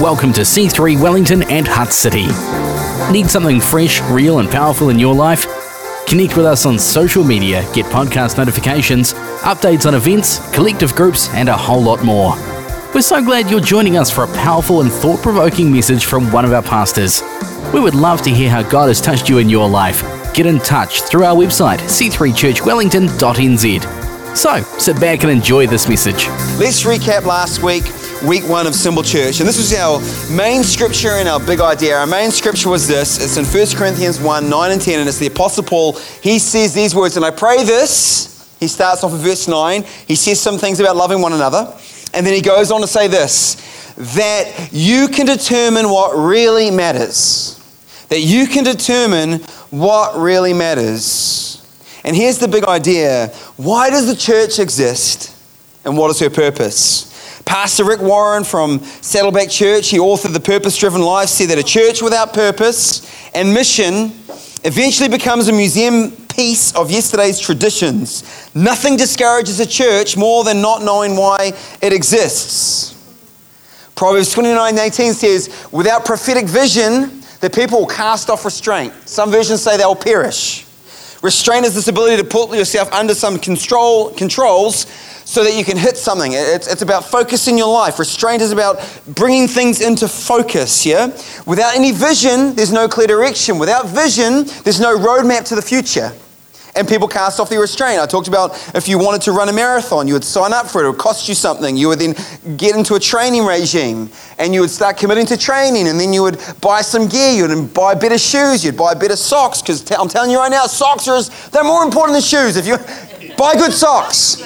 Welcome to C3 Wellington and Hutt City. Need something fresh, real, and powerful in your life? Connect with us on social media, get podcast notifications, updates on events, collective groups, and a whole lot more. We're so glad you're joining us for a powerful and thought provoking message from one of our pastors. We would love to hear how God has touched you in your life. Get in touch through our website, c3churchwellington.nz. So, sit back and enjoy this message. Let's recap last week, week one of Simple Church. And this was our main scripture and our big idea. Our main scripture was this it's in 1 Corinthians 1 9 and 10, and it's the Apostle Paul. He says these words, and I pray this. He starts off in verse 9. He says some things about loving one another. And then he goes on to say this that you can determine what really matters. That you can determine what really matters. And here's the big idea why does the church exist? And what is her purpose? Pastor Rick Warren from Saddleback Church, he authored The Purpose Driven Life, said that a church without purpose and mission eventually becomes a museum piece of yesterday's traditions. Nothing discourages a church more than not knowing why it exists. Proverbs 29 18 says, Without prophetic vision, the people will cast off restraint. Some versions say they'll perish. Restraint is this ability to put yourself under some control, controls so that you can hit something. It's, it's about focusing your life. Restraint is about bringing things into focus, yeah? Without any vision, there's no clear direction. Without vision, there's no roadmap to the future. And people cast off the restraint. I talked about if you wanted to run a marathon, you would sign up for it. It would cost you something. You would then get into a training regime and you would start committing to training. And then you would buy some gear. You would buy better shoes. You'd buy better socks. Because I'm telling you right now, socks are as, they're more important than shoes. If you buy good socks.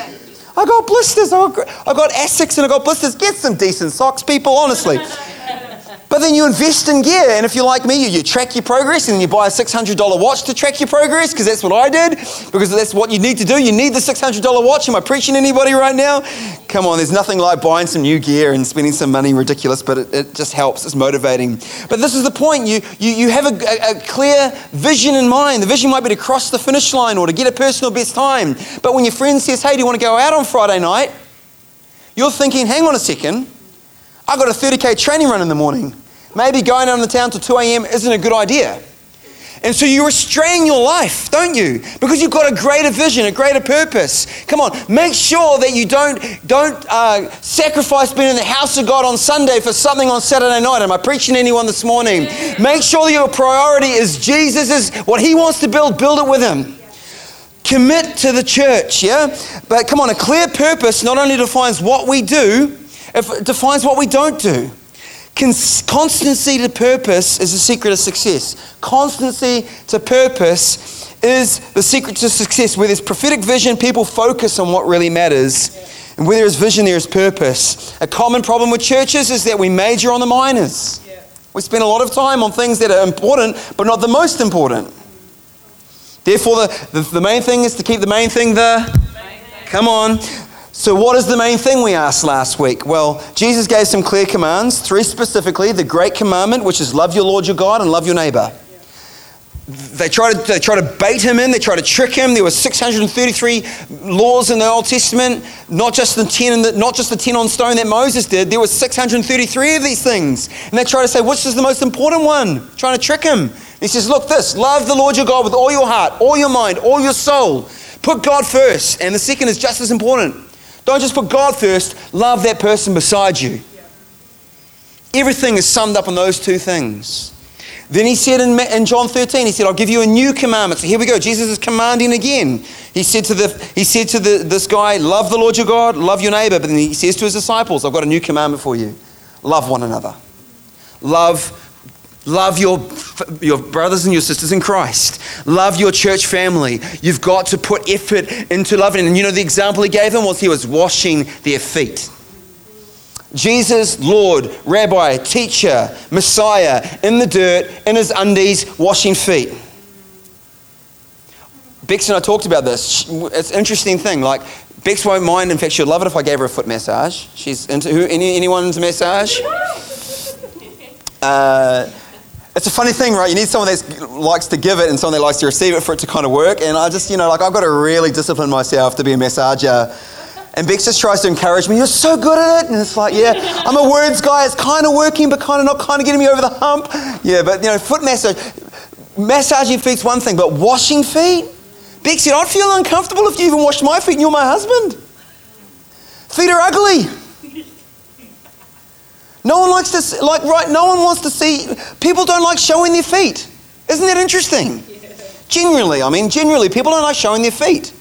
I got blisters. I got, I got Asics and I got blisters. Get some decent socks, people, honestly. But then you invest in gear, and if you're like me, you, you track your progress and you buy a $600 watch to track your progress, because that's what I did, because that's what you need to do. You need the $600 watch. Am I preaching anybody right now? Come on, there's nothing like buying some new gear and spending some money ridiculous, but it, it just helps. It's motivating. But this is the point. You, you, you have a, a, a clear vision in mind. The vision might be to cross the finish line or to get a personal best time. But when your friend says, hey, do you want to go out on Friday night? You're thinking, hang on a second. I've got a 30k training run in the morning. Maybe going out in the town till 2 a.m. isn't a good idea. And so you're restrain your life, don't you? Because you've got a greater vision, a greater purpose. Come on, make sure that you don't, don't uh, sacrifice being in the house of God on Sunday for something on Saturday night. Am I preaching to anyone this morning? Make sure that your priority is Jesus, is what He wants to build, build it with Him. Commit to the church, yeah? But come on, a clear purpose not only defines what we do, it defines what we don't do. Constancy to purpose is the secret of success. Constancy to purpose is the secret to success. Where there's prophetic vision, people focus on what really matters. And where there is vision, there is purpose. A common problem with churches is that we major on the minors. We spend a lot of time on things that are important, but not the most important. Therefore, the, the, the main thing is to keep the main thing the. Come on. So, what is the main thing we asked last week? Well, Jesus gave some clear commands, three specifically the great commandment, which is love your Lord your God and love your neighbor. They try, to, they try to bait him in, they try to trick him. There were 633 laws in the Old Testament, not just the 10, the, not just the 10 on stone that Moses did. There were 633 of these things. And they try to say, which is the most important one? Trying to trick him. He says, look, this love the Lord your God with all your heart, all your mind, all your soul. Put God first. And the second is just as important. Don't just put God first, love that person beside you. Everything is summed up in those two things. Then he said in, John 13, he said, I'll give you a new commandment. So here we go. Jesus is commanding again. He said to, the, he said to the, this guy, Love the Lord your God, love your neighbor. But then he says to his disciples, I've got a new commandment for you love one another. Love Love your, your brothers and your sisters in Christ. Love your church family. You've got to put effort into loving. And you know, the example he gave them was he was washing their feet. Jesus, Lord, Rabbi, teacher, Messiah, in the dirt, in his undies, washing feet. Bex and I talked about this. It's an interesting thing. Like, Bex won't mind. In fact, she'd love it if I gave her a foot massage. She's into who? Any, anyone into massage? Uh, it's a funny thing, right? You need someone that likes to give it and someone that likes to receive it for it to kind of work. And I just, you know, like I've got to really discipline myself to be a massager And Bex just tries to encourage me. You're so good at it. And it's like, yeah, I'm a words guy. It's kind of working, but kind of not kind of getting me over the hump. Yeah, but you know, foot massage, massaging feet's one thing, but washing feet? Bex, said, I'd feel uncomfortable if you even washed my feet and you're my husband. Feet are ugly. No one likes to, like, right, no one wants to see, people don't like showing their feet. Isn't that interesting? Genuinely, I mean, genuinely, people don't like showing their feet.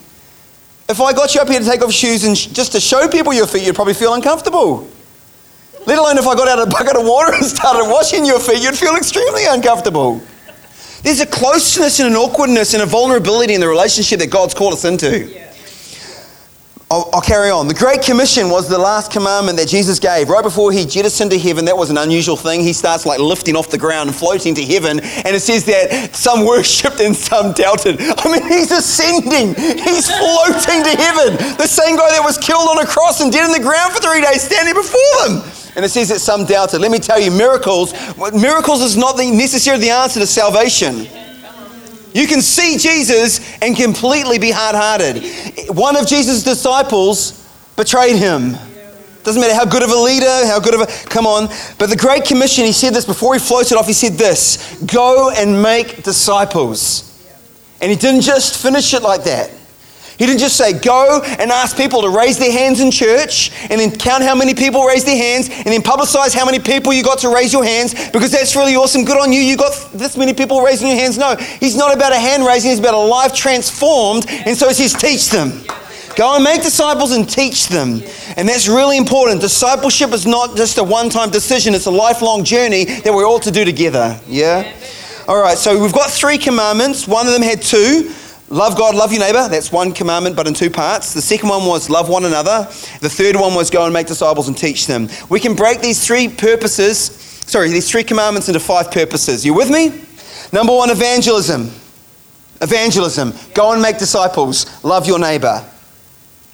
If I got you up here to take off shoes and sh- just to show people your feet, you'd probably feel uncomfortable. Let alone if I got out a bucket of water and started washing your feet, you'd feel extremely uncomfortable. There's a closeness and an awkwardness and a vulnerability in the relationship that God's called us into. Yeah. I'll, I'll, carry on. The Great Commission was the last commandment that Jesus gave. Right before he jettisoned to heaven, that was an unusual thing. He starts like lifting off the ground and floating to heaven. And it says that some worshipped and some doubted. I mean, he's ascending, he's floating to heaven. The same guy that was killed on a cross and dead in the ground for three days, standing before them. And it says that some doubted. Let me tell you, miracles, miracles is not necessarily the answer to salvation. You can see Jesus and completely be hard hearted. One of Jesus' disciples betrayed him. Doesn't matter how good of a leader, how good of a, come on. But the Great Commission, he said this before he floated off, he said this go and make disciples. And he didn't just finish it like that. He didn't just say, go and ask people to raise their hands in church and then count how many people raise their hands and then publicize how many people you got to raise your hands because that's really awesome. Good on you. You got this many people raising your hands. No, he's not about a hand raising, he's about a life transformed. And so he says, teach them. Go and make disciples and teach them. And that's really important. Discipleship is not just a one time decision, it's a lifelong journey that we're all to do together. Yeah? All right, so we've got three commandments. One of them had two. Love God, love your neighbor. That's one commandment, but in two parts. The second one was love one another. The third one was go and make disciples and teach them. We can break these three purposes, sorry, these three commandments into five purposes. You with me? Number one, evangelism. Evangelism. Go and make disciples. Love your neighbor.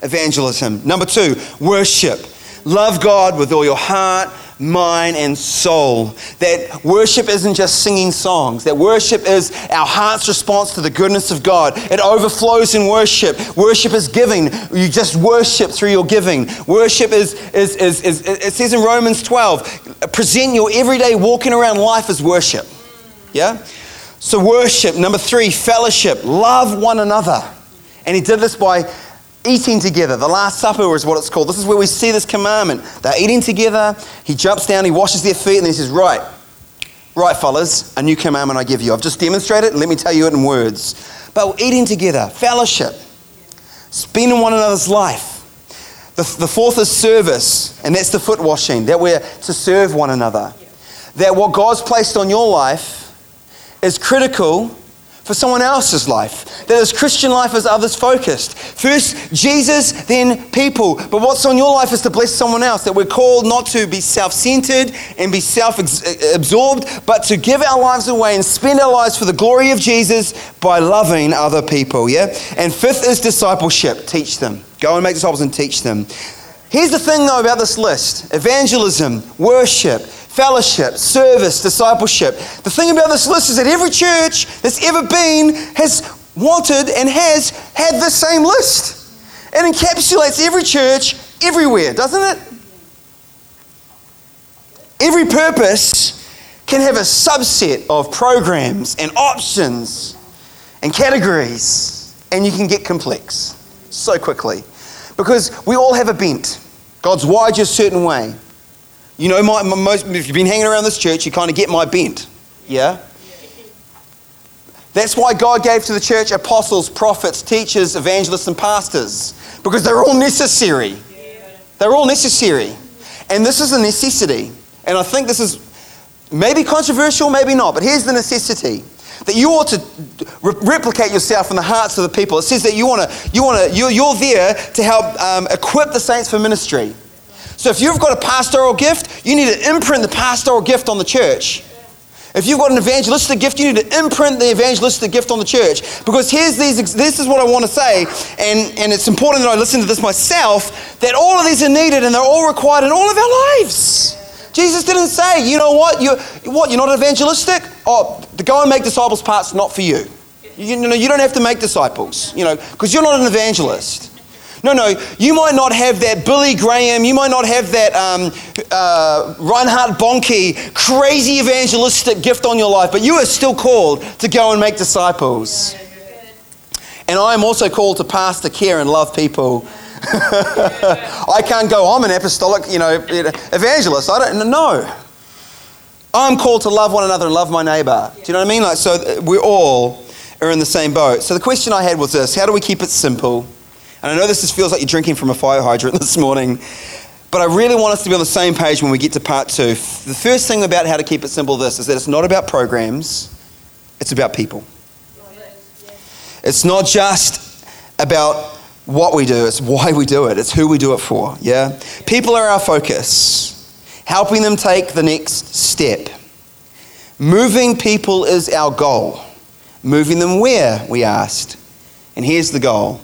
Evangelism. Number two, worship. Love God with all your heart, mind, and soul. That worship isn't just singing songs, that worship is our heart's response to the goodness of God. It overflows in worship. Worship is giving. You just worship through your giving. Worship is, is, is, is it says in Romans 12, present your everyday walking around life as worship. Yeah? So, worship. Number three, fellowship. Love one another. And he did this by eating together. The Last Supper is what it's called. This is where we see this commandment. They're eating together. He jumps down, he washes their feet, and he says, Right, right, fellas, a new commandment I give you. I've just demonstrated it, let me tell you it in words. But we're eating together, fellowship, spending one another's life. The, the fourth is service, and that's the foot washing, that we're to serve one another. That what God's placed on your life is critical for someone else's life. That his Christian life is others focused. First Jesus, then people. But what's on your life is to bless someone else. That we're called not to be self centered and be self absorbed, but to give our lives away and spend our lives for the glory of Jesus by loving other people. Yeah? And fifth is discipleship. Teach them. Go and make disciples and teach them. Here's the thing though about this list evangelism, worship, fellowship, service, discipleship. The thing about this list is that every church that's ever been has wanted and has had the same list. It encapsulates every church everywhere, doesn't it? Every purpose can have a subset of programs and options and categories, and you can get complex so quickly because we all have a bent. God's wired you a certain way. You know, my, my, most, if you've been hanging around this church, you kind of get my bent. Yeah? That's why God gave to the church apostles, prophets, teachers, evangelists, and pastors, because they're all necessary. They're all necessary. And this is a necessity. And I think this is maybe controversial, maybe not, but here's the necessity that you ought to re- replicate yourself in the hearts of the people. It says that you want to, you want to, you're, you're there to help um, equip the saints for ministry. So if you've got a pastoral gift, you need to imprint the pastoral gift on the church. If you've got an evangelistic gift, you need to imprint the evangelistic gift on the church. Because here's these, this is what I want to say, and, and it's important that I listen to this myself, that all of these are needed and they're all required in all of our lives. Jesus didn't say, you know what, you're, what, you're not evangelistic? Oh, the go and make disciples part's not for you. You, you know, you don't have to make disciples, you know, because you're not an evangelist. No, no, you might not have that Billy Graham, you might not have that um, uh, Reinhard Bonnke crazy evangelistic gift on your life, but you are still called to go and make disciples. And I am also called to pastor, care, and love people. I can't go, I'm an apostolic, you know, evangelist. I don't know. I'm called to love one another and love my neighbor. Do you know what I mean? Like, so we all are in the same boat. So the question I had was this How do we keep it simple? And I know this just feels like you're drinking from a fire hydrant this morning, but I really want us to be on the same page when we get to part two. The first thing about how to keep it simple this is that it's not about programs, it's about people. It's not just about what we do, it's why we do it, it's who we do it for. Yeah? People are our focus helping them take the next step. Moving people is our goal. Moving them where, we asked. And here's the goal.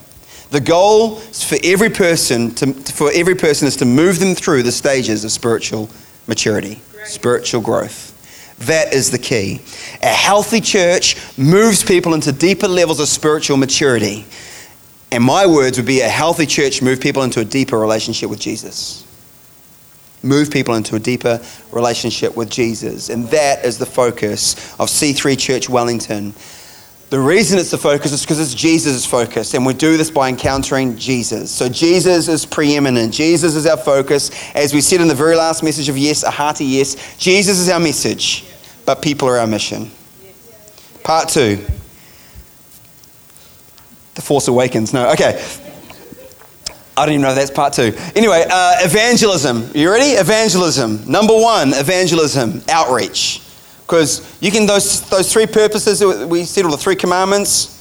The goal for every person to, for every person is to move them through the stages of spiritual maturity, Great. spiritual growth. That is the key. A healthy church moves people into deeper levels of spiritual maturity. And my words would be a healthy church move people into a deeper relationship with Jesus move people into a deeper relationship with Jesus. And that is the focus of C3 Church Wellington. The reason it's the focus is because it's Jesus' focus, and we do this by encountering Jesus. So Jesus is preeminent. Jesus is our focus. As we said in the very last message of yes, a hearty yes, Jesus is our message, but people are our mission. Part two. The Force Awakens. No, okay. I don't even know if that's part two. Anyway, uh, evangelism. You ready? Evangelism. Number one, evangelism, outreach. Because you can, those, those three purposes, we said all the three commandments,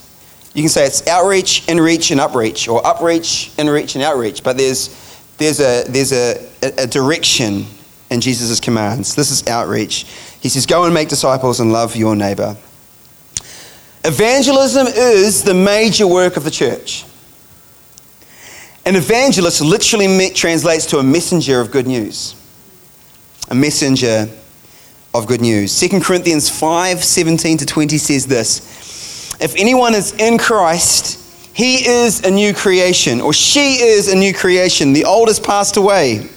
you can say it's outreach, inreach, and upreach, or upreach, inreach, and outreach. But there's, there's, a, there's a, a direction in Jesus' commands. This is outreach. He says, Go and make disciples and love your neighbor. Evangelism is the major work of the church. An evangelist literally translates to a messenger of good news. A messenger of good news. 2 Corinthians 5 17 to 20 says this If anyone is in Christ, he is a new creation, or she is a new creation. The old has passed away.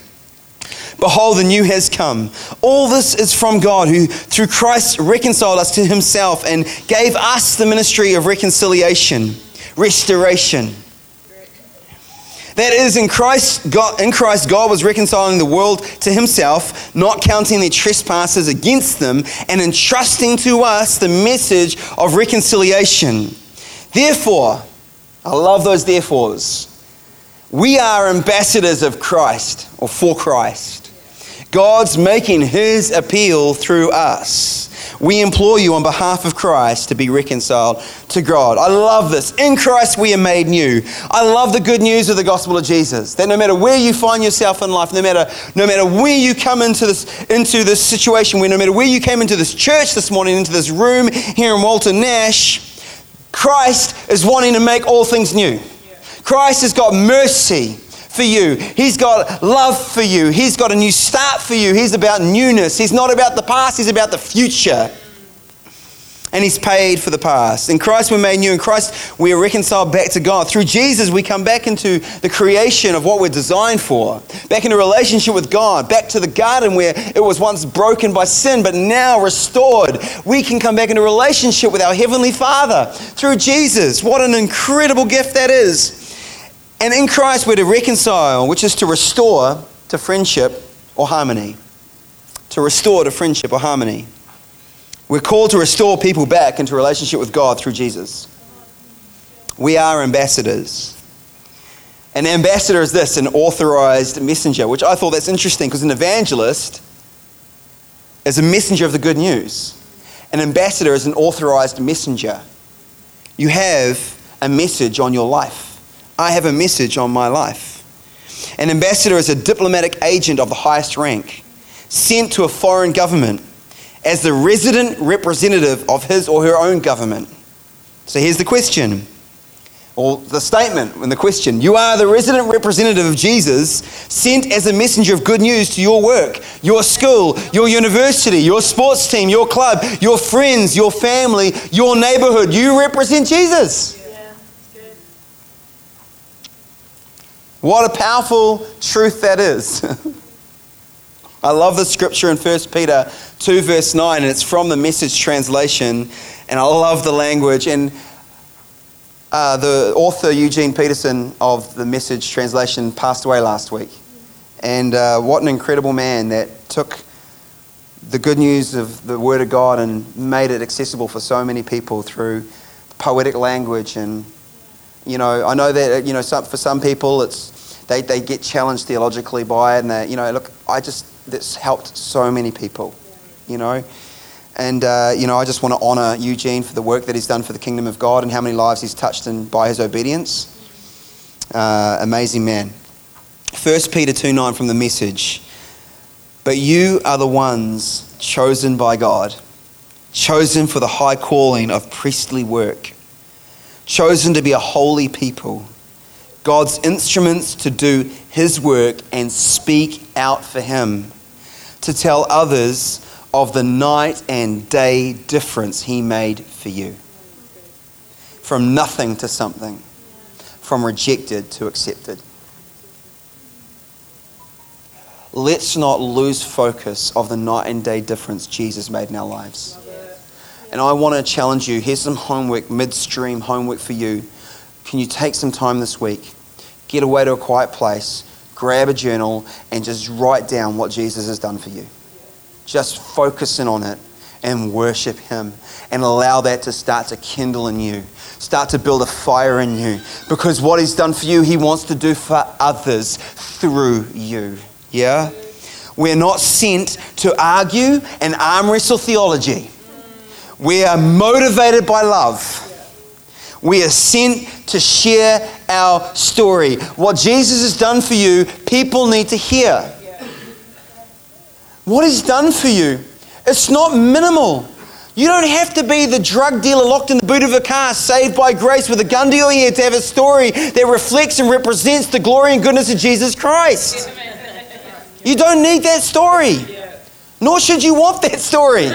Behold, the new has come. All this is from God, who through Christ reconciled us to himself and gave us the ministry of reconciliation, restoration. That is, in Christ, God, in Christ, God was reconciling the world to himself, not counting their trespasses against them, and entrusting to us the message of reconciliation. Therefore, I love those therefores. We are ambassadors of Christ, or for Christ. God's making his appeal through us. We implore you on behalf of Christ to be reconciled to God. I love this. In Christ we are made new. I love the good news of the gospel of Jesus. That no matter where you find yourself in life, no matter, no matter where you come into this, into this situation, where no matter where you came into this church this morning, into this room here in Walter Nash, Christ is wanting to make all things new. Christ has got mercy for you. He's got love for you. He's got a new start for you. He's about newness. He's not about the past, He's about the future. And He's paid for the past. In Christ, we're made new. In Christ, we are reconciled back to God. Through Jesus, we come back into the creation of what we're designed for, back into relationship with God, back to the garden where it was once broken by sin, but now restored. We can come back into relationship with our Heavenly Father through Jesus. What an incredible gift that is. And in Christ, we're to reconcile, which is to restore to friendship or harmony. To restore to friendship or harmony. We're called to restore people back into relationship with God through Jesus. We are ambassadors. An ambassador is this, an authorized messenger, which I thought that's interesting because an evangelist is a messenger of the good news. An ambassador is an authorized messenger. You have a message on your life. I have a message on my life. An ambassador is a diplomatic agent of the highest rank, sent to a foreign government as the resident representative of his or her own government. So here's the question, or the statement and the question. You are the resident representative of Jesus, sent as a messenger of good news to your work, your school, your university, your sports team, your club, your friends, your family, your neighborhood. You represent Jesus. What a powerful truth that is. I love the scripture in 1 Peter 2, verse 9, and it's from the message translation, and I love the language. And uh, the author, Eugene Peterson, of the message translation, passed away last week. And uh, what an incredible man that took the good news of the Word of God and made it accessible for so many people through poetic language. And, you know, I know that, you know, some, for some people it's, they, they get challenged theologically by it. And, they, you know, look, I just, that's helped so many people, you know. And, uh, you know, I just want to honor Eugene for the work that he's done for the kingdom of God and how many lives he's touched in, by his obedience. Uh, amazing man. 1 Peter 2 9 from the message. But you are the ones chosen by God, chosen for the high calling of priestly work, chosen to be a holy people, God's instruments to do his work and speak out for him, to tell others of the night and day difference he made for you. From nothing to something, from rejected to accepted. let's not lose focus of the night and day difference Jesus made in our lives. And I want to challenge you. Here's some homework, midstream homework for you. Can you take some time this week? Get away to a quiet place, grab a journal, and just write down what Jesus has done for you. Just focus in on it and worship Him and allow that to start to kindle in you, start to build a fire in you. Because what He's done for you, He wants to do for others through you. Yeah? We're not sent to argue and arm wrestle theology. We are motivated by love. We are sent to share our story. What Jesus has done for you, people need to hear. What He's done for you, it's not minimal. You don't have to be the drug dealer locked in the boot of a car, saved by grace with a gun to your head to have a story that reflects and represents the glory and goodness of Jesus Christ. You don't need that story, nor should you want that story.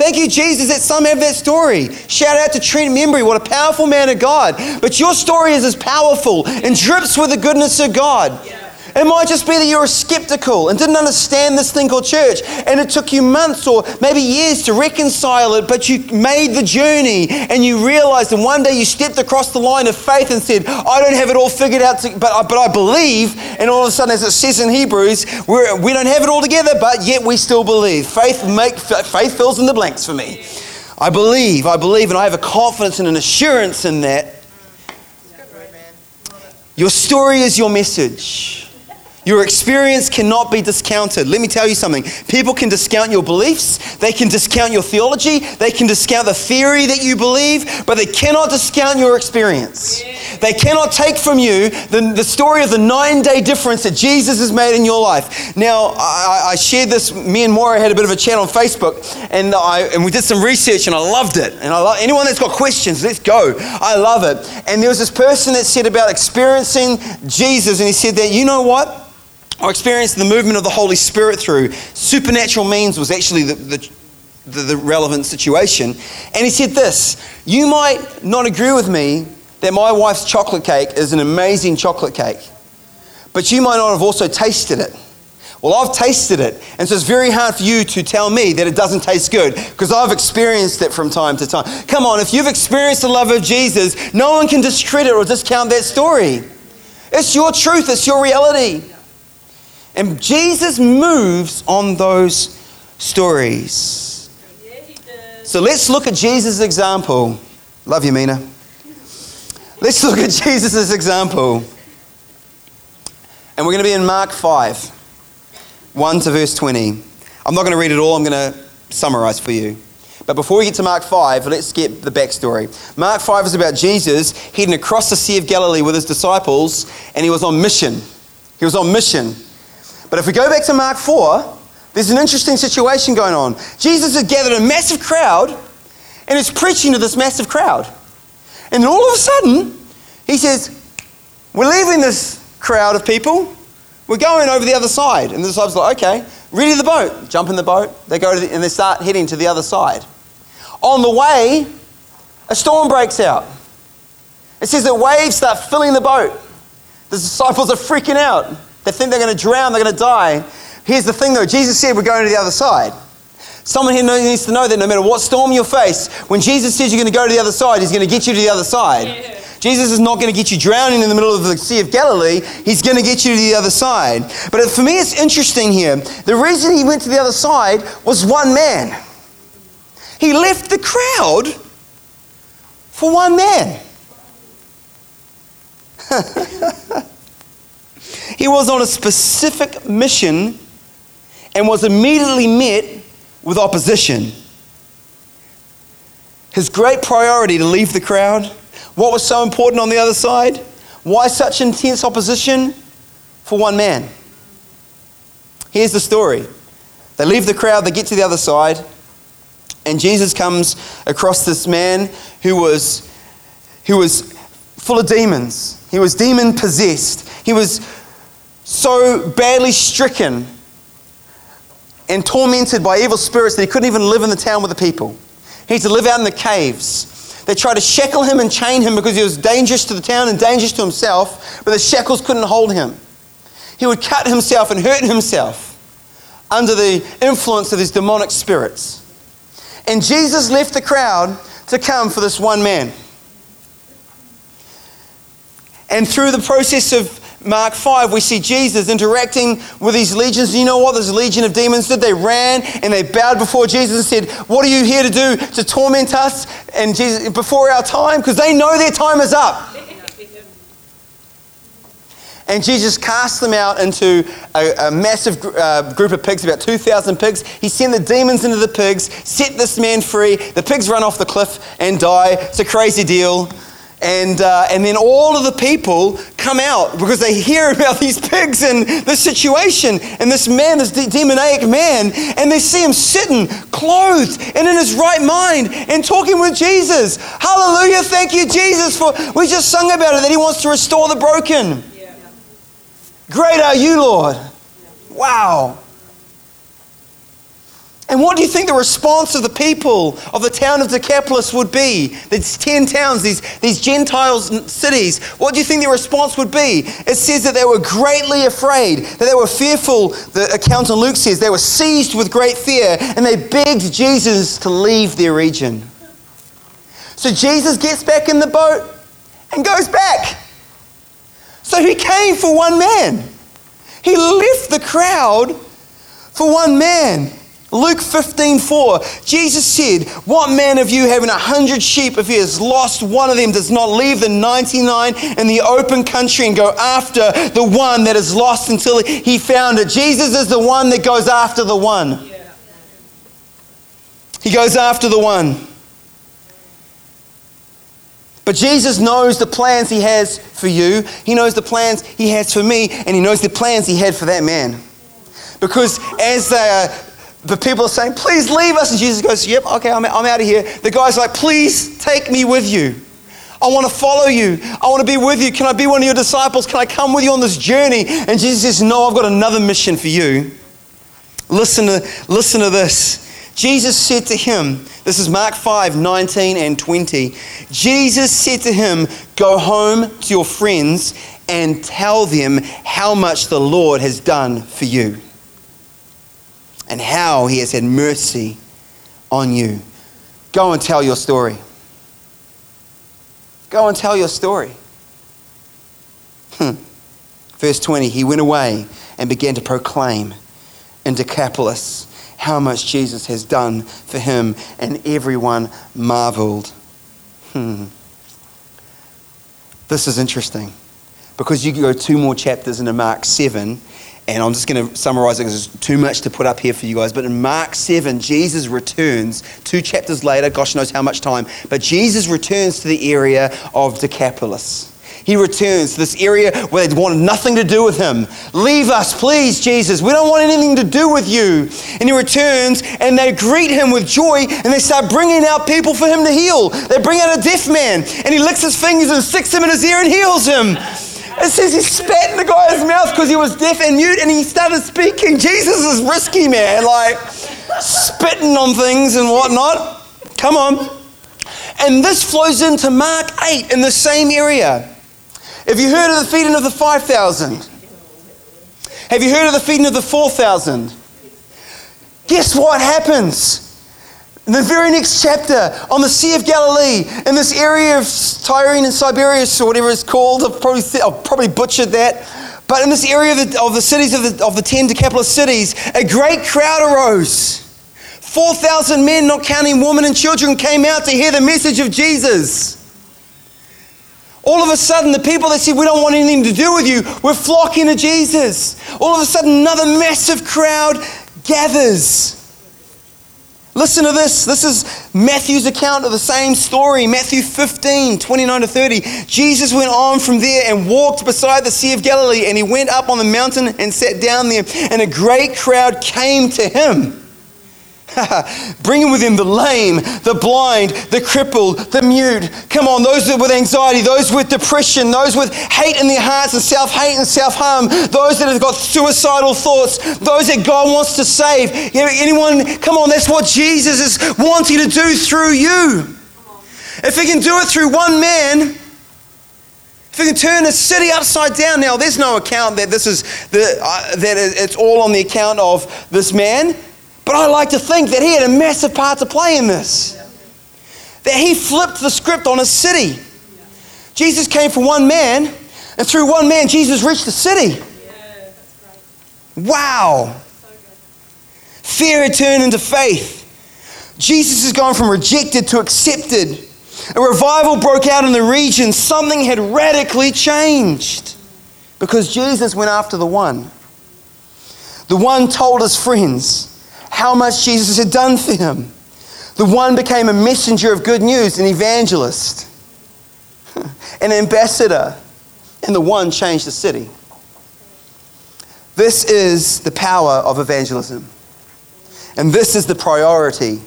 Thank you, Jesus, that some have that story. Shout out to Trent Membry, what a powerful man of God. But your story is as powerful and drips with the goodness of God. It might just be that you were skeptical and didn't understand this thing called church, and it took you months or maybe years to reconcile it, but you made the journey and you realized, and one day you stepped across the line of faith and said, I don't have it all figured out, to, but, uh, but I believe. And all of a sudden, as it says in Hebrews, we're, we don't have it all together, but yet we still believe. Faith, make, faith fills in the blanks for me. I believe, I believe, and I have a confidence and an assurance in that. Your story is your message. Your experience cannot be discounted. Let me tell you something. People can discount your beliefs, they can discount your theology, they can discount the theory that you believe, but they cannot discount your experience. They cannot take from you the, the story of the nine day difference that Jesus has made in your life. Now, I, I shared this, me and Maura had a bit of a chat on Facebook, and, I, and we did some research, and I loved it. And I love, anyone that's got questions, let's go. I love it. And there was this person that said about experiencing Jesus, and he said that, you know what? I experienced the movement of the Holy Spirit through supernatural means was actually the, the, the, the relevant situation. And he said this You might not agree with me that my wife's chocolate cake is an amazing chocolate cake, but you might not have also tasted it. Well, I've tasted it, and so it's very hard for you to tell me that it doesn't taste good because I've experienced it from time to time. Come on, if you've experienced the love of Jesus, no one can discredit or discount that story. It's your truth, it's your reality. And Jesus moves on those stories. So let's look at Jesus' example. Love you, Mina. Let's look at Jesus' example. And we're going to be in Mark 5, 1 to verse 20. I'm not going to read it all, I'm going to summarize for you. But before we get to Mark 5, let's get the backstory. Mark 5 is about Jesus heading across the Sea of Galilee with his disciples, and he was on mission. He was on mission. But if we go back to Mark 4, there's an interesting situation going on. Jesus has gathered a massive crowd and is preaching to this massive crowd. And then all of a sudden, he says, We're leaving this crowd of people. We're going over the other side. And the disciples are like, okay, ready the boat. Jump in the boat. They go the, and they start heading to the other side. On the way, a storm breaks out. It says that waves start filling the boat. The disciples are freaking out. They think they're going to drown, they're going to die. Here's the thing though Jesus said we're going to the other side. Someone here needs to know that no matter what storm you face, when Jesus says you're going to go to the other side, he's going to get you to the other side. Yeah. Jesus is not going to get you drowning in the middle of the Sea of Galilee. He's going to get you to the other side. But for me, it's interesting here. The reason he went to the other side was one man. He left the crowd for one man. he was on a specific mission and was immediately met with opposition. His great priority to leave the crowd, what was so important on the other side? Why such intense opposition for one man? Here's the story. They leave the crowd, they get to the other side, and Jesus comes across this man who was, who was full of demons. He was demon possessed. He was so badly stricken and tormented by evil spirits that he couldn't even live in the town with the people. He had to live out in the caves. They tried to shackle him and chain him because he was dangerous to the town and dangerous to himself, but the shackles couldn't hold him. He would cut himself and hurt himself under the influence of his demonic spirits. And Jesus left the crowd to come for this one man. And through the process of Mark 5, we see Jesus interacting with these legions. You know what this legion of demons did? They ran and they bowed before Jesus and said, What are you here to do? To torment us and Jesus before our time? Because they know their time is up. And Jesus cast them out into a, a massive uh, group of pigs, about 2,000 pigs. He sent the demons into the pigs, set this man free. The pigs run off the cliff and die. It's a crazy deal. And, uh, and then all of the people come out because they hear about these pigs and this situation and this man, this de- demoniac man, and they see him sitting clothed and in his right mind and talking with Jesus. Hallelujah. Thank you, Jesus, for we just sung about it that he wants to restore the broken. Great are you, Lord. Wow. And what do you think the response of the people of the town of Decapolis would be? These 10 towns, these, these Gentile cities, what do you think the response would be? It says that they were greatly afraid, that they were fearful. The account in Luke says they were seized with great fear and they begged Jesus to leave their region. So Jesus gets back in the boat and goes back. So he came for one man. He left the crowd for one man. Luke 15, 4, Jesus said, What man of you having a hundred sheep, if he has lost one of them, does not leave the 99 in the open country and go after the one that is lost until he found it? Jesus is the one that goes after the one. He goes after the one. But Jesus knows the plans He has for you. He knows the plans He has for me, and He knows the plans He had for that man. Because as the people are saying, please leave us, and Jesus goes, yep, okay, I'm, I'm out of here. The guy's like, please take me with you. I want to follow you. I want to be with you. Can I be one of your disciples? Can I come with you on this journey? And Jesus says, No, I've got another mission for you. Listen to, listen to this. Jesus said to him, this is Mark 5 19 and 20. Jesus said to him, Go home to your friends and tell them how much the Lord has done for you and how he has had mercy on you. Go and tell your story. Go and tell your story. Hmm. Verse 20 He went away and began to proclaim in Decapolis how much Jesus has done for him, and everyone marveled. Hmm. This is interesting because you go two more chapters into Mark 7, and I'm just going to summarize it because there's too much to put up here for you guys. But in Mark 7, Jesus returns two chapters later, gosh knows how much time, but Jesus returns to the area of Decapolis. He returns to this area where they wanted nothing to do with him. Leave us, please, Jesus. We don't want anything to do with you. And he returns and they greet him with joy and they start bringing out people for him to heal. They bring out a deaf man and he licks his fingers and sticks them in his ear and heals him. It says he spat in the guy's mouth because he was deaf and mute and he started speaking. Jesus is risky, man. Like spitting on things and whatnot. Come on. And this flows into Mark 8 in the same area. Have you heard of the feeding of the 5,000? Have you heard of the feeding of the 4,000? Guess what happens? In the very next chapter, on the Sea of Galilee, in this area of Tyrene and Tiberias, or whatever it's called, I've probably, I've probably butchered that. But in this area of the, of the cities of the, of the 10 Decapolis cities, a great crowd arose. 4,000 men, not counting women and children, came out to hear the message of Jesus. All of a sudden, the people that said, We don't want anything to do with you, were flocking to Jesus. All of a sudden, another massive crowd gathers. Listen to this. This is Matthew's account of the same story. Matthew 15, 29 to 30. Jesus went on from there and walked beside the Sea of Galilee, and he went up on the mountain and sat down there, and a great crowd came to him. Bringing with him the lame, the blind, the crippled, the mute. Come on, those with anxiety, those with depression, those with hate in their hearts and self hate and self harm, those that have got suicidal thoughts, those that God wants to save. Anyone, come on, that's what Jesus is wanting to do through you. If he can do it through one man, if he can turn a city upside down, now there's no account that this is the, uh, that it's all on the account of this man. But I like to think that he had a massive part to play in this. That he flipped the script on a city. Jesus came for one man, and through one man, Jesus reached the city. Wow. Fear had turned into faith. Jesus has gone from rejected to accepted. A revival broke out in the region. Something had radically changed because Jesus went after the one. The one told his friends, how much Jesus had done for him. The one became a messenger of good news, an evangelist, an ambassador, and the one changed the city. This is the power of evangelism. And this is the priority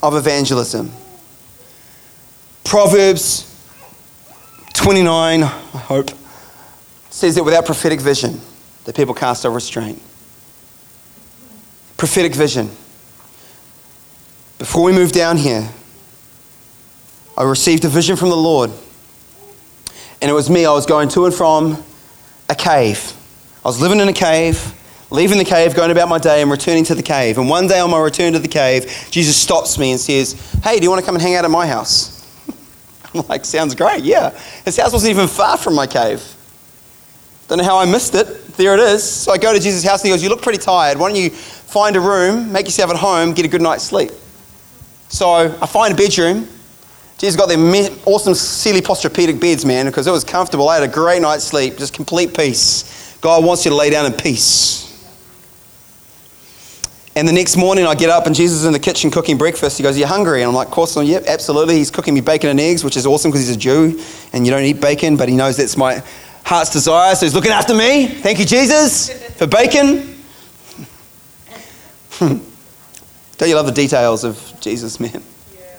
of evangelism. Proverbs 29, I hope, says that without prophetic vision, the people cast over restraint prophetic vision. Before we move down here, I received a vision from the Lord. And it was me, I was going to and from a cave. I was living in a cave, leaving the cave, going about my day, and returning to the cave. And one day on my return to the cave, Jesus stops me and says, Hey, do you want to come and hang out at my house? I'm like, Sounds great, yeah. His house wasn't even far from my cave. Don't know how I missed it. There it is. So I go to Jesus' house and he goes, You look pretty tired. Why don't you find a room, make yourself at home, get a good night's sleep? So I find a bedroom. Jesus got them awesome Sealy Posturepedic beds, man, because it was comfortable. I had a great night's sleep, just complete peace. God wants you to lay down in peace. And the next morning I get up and Jesus is in the kitchen cooking breakfast. He goes, "You're hungry? And I'm like, Of course, I'm, yep, absolutely. He's cooking me bacon and eggs, which is awesome because he's a Jew and you don't eat bacon, but he knows that's my heart's desire. So he's looking after me. Thank you, Jesus, for bacon. Don't you love the details of Jesus, man?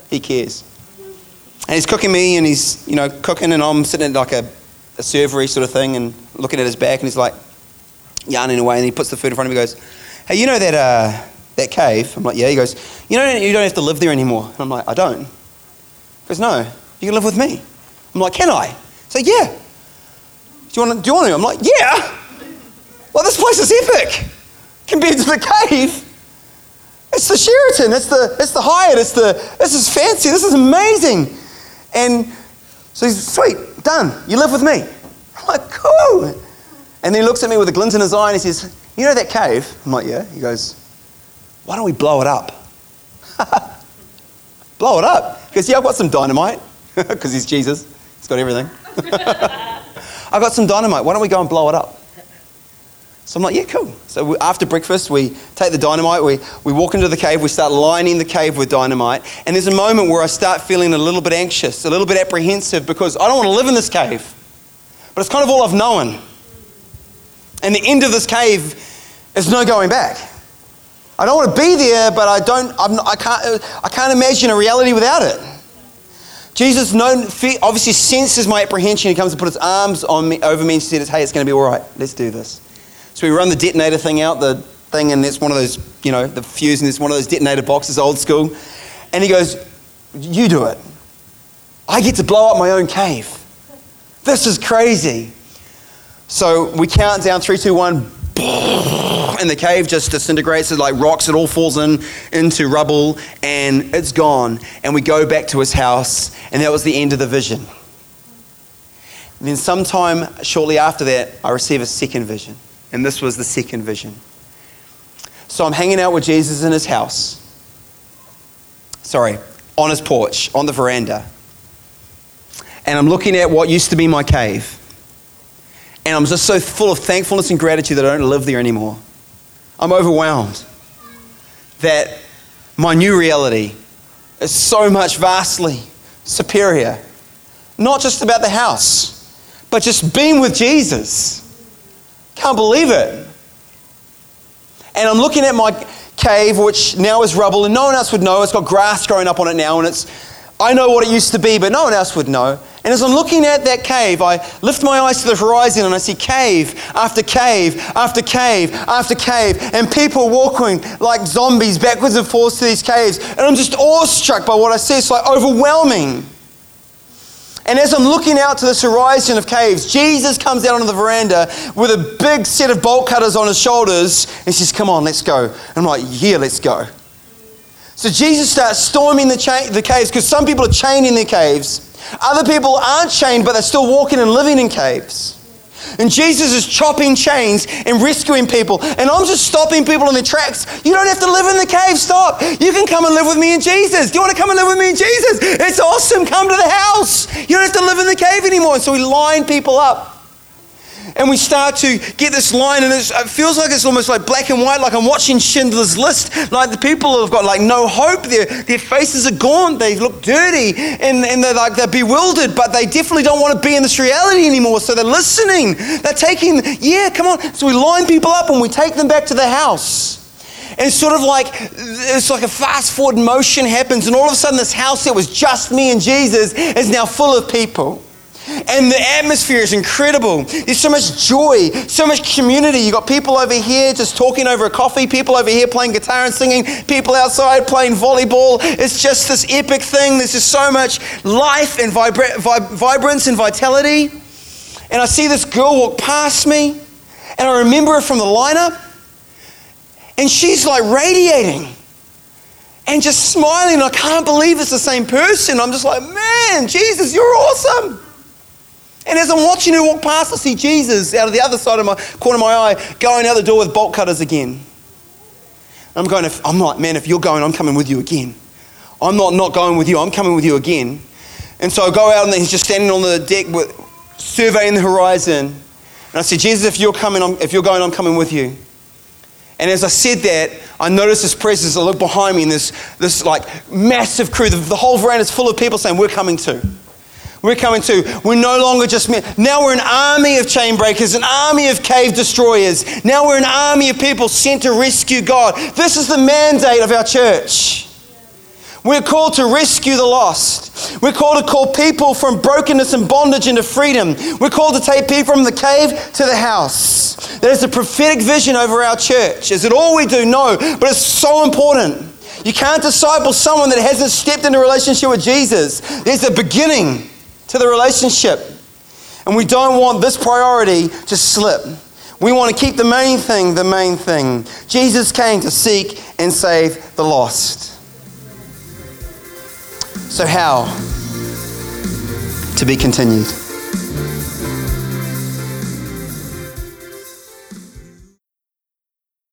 He cares. And he's cooking me, and he's, you know, cooking, and I'm sitting at like a, a servery sort of thing and looking at his back, and he's like yarning away, and he puts the food in front of me and goes, Hey, you know that, uh, that cave? I'm like, Yeah. He goes, You know, you don't have to live there anymore. And I'm like, I don't. He goes, No, you can live with me. I'm like, Can I? So, Yeah. Do you want to? Do want to? I'm like, yeah. Well, this place is epic compared to the cave. It's the Sheraton. It's the it's the Hyatt. It's the this is fancy. This is amazing. And so he's sweet, done. You live with me. I'm like, cool. And then he looks at me with a glint in his eye and he says, You know that cave? I'm like, Yeah. He goes, Why don't we blow it up? blow it up. He goes, Yeah, I've got some dynamite. Because he's Jesus. He's got everything. I've got some dynamite. Why don't we go and blow it up? So I'm like, yeah, cool. So we, after breakfast, we take the dynamite, we, we walk into the cave, we start lining the cave with dynamite. And there's a moment where I start feeling a little bit anxious, a little bit apprehensive because I don't want to live in this cave. But it's kind of all I've known. And the end of this cave is no going back. I don't want to be there, but I, don't, I'm, I, can't, I can't imagine a reality without it. Jesus known, obviously senses my apprehension. He comes and put his arms on me, over me and says, hey, it's going to be all right. Let's do this. So we run the detonator thing out, the thing, and it's one of those, you know, the fuse, and it's one of those detonator boxes, old school. And he goes, you do it. I get to blow up my own cave. This is crazy. So we count down three, two, one, and the cave just disintegrates. It like rocks. It all falls in into rubble, and it's gone. And we go back to his house, and that was the end of the vision. And then, sometime shortly after that, I receive a second vision, and this was the second vision. So I'm hanging out with Jesus in his house. Sorry, on his porch, on the veranda. And I'm looking at what used to be my cave. And I'm just so full of thankfulness and gratitude that I don't live there anymore. I'm overwhelmed that my new reality is so much vastly superior. Not just about the house, but just being with Jesus. Can't believe it. And I'm looking at my cave, which now is rubble, and no one else would know. It's got grass growing up on it now, and it's I know what it used to be, but no one else would know. And as I'm looking at that cave, I lift my eyes to the horizon and I see cave after cave after cave after cave, and people walking like zombies backwards and forwards to these caves. And I'm just awestruck by what I see. It's like overwhelming. And as I'm looking out to this horizon of caves, Jesus comes out onto the veranda with a big set of bolt cutters on his shoulders and says, Come on, let's go. And I'm like, Yeah, let's go. So Jesus starts storming the, cha- the caves because some people are chaining in their caves. Other people aren't chained, but they're still walking and living in caves. And Jesus is chopping chains and rescuing people. And I'm just stopping people in their tracks. You don't have to live in the cave. Stop. You can come and live with me in Jesus. Do you want to come and live with me in Jesus? It's awesome. Come to the house. You don't have to live in the cave anymore. And so we line people up and we start to get this line, and it feels like it's almost like black and white, like I'm watching Schindler's List. Like the people have got like no hope. Their, their faces are gaunt. They look dirty, and, and they're like they're bewildered, but they definitely don't want to be in this reality anymore. So they're listening. They're taking, yeah, come on. So we line people up and we take them back to the house. And sort of like it's like a fast forward motion happens, and all of a sudden, this house that was just me and Jesus is now full of people. And the atmosphere is incredible. There's so much joy, so much community. You've got people over here just talking over a coffee, people over here playing guitar and singing, people outside playing volleyball. It's just this epic thing. There's just so much life and vibra- vib- vibrance and vitality. And I see this girl walk past me, and I remember her from the lineup, and she's like radiating and just smiling. I can't believe it's the same person. I'm just like, man, Jesus, you're awesome. And as I'm watching her walk past, I see Jesus out of the other side of my corner of my eye going out the door with bolt cutters again. I'm going, I'm like, man, if you're going, I'm coming with you again. I'm not not going with you, I'm coming with you again. And so I go out and he's just standing on the deck with, surveying the horizon. And I said, Jesus, if you're coming, I'm, if you're going, I'm coming with you. And as I said that, I noticed this presence. I look behind me and this, this like massive crew. The, the whole veranda is full of people saying, we're coming too. We're coming to. We're no longer just men. Now we're an army of chain breakers, an army of cave destroyers. Now we're an army of people sent to rescue God. This is the mandate of our church. We're called to rescue the lost. We're called to call people from brokenness and bondage into freedom. We're called to take people from the cave to the house. That is a prophetic vision over our church. Is it all we do? No, but it's so important. You can't disciple someone that hasn't stepped into a relationship with Jesus. There's a beginning to the relationship. And we don't want this priority to slip. We want to keep the main thing the main thing. Jesus came to seek and save the lost. So, how? To be continued.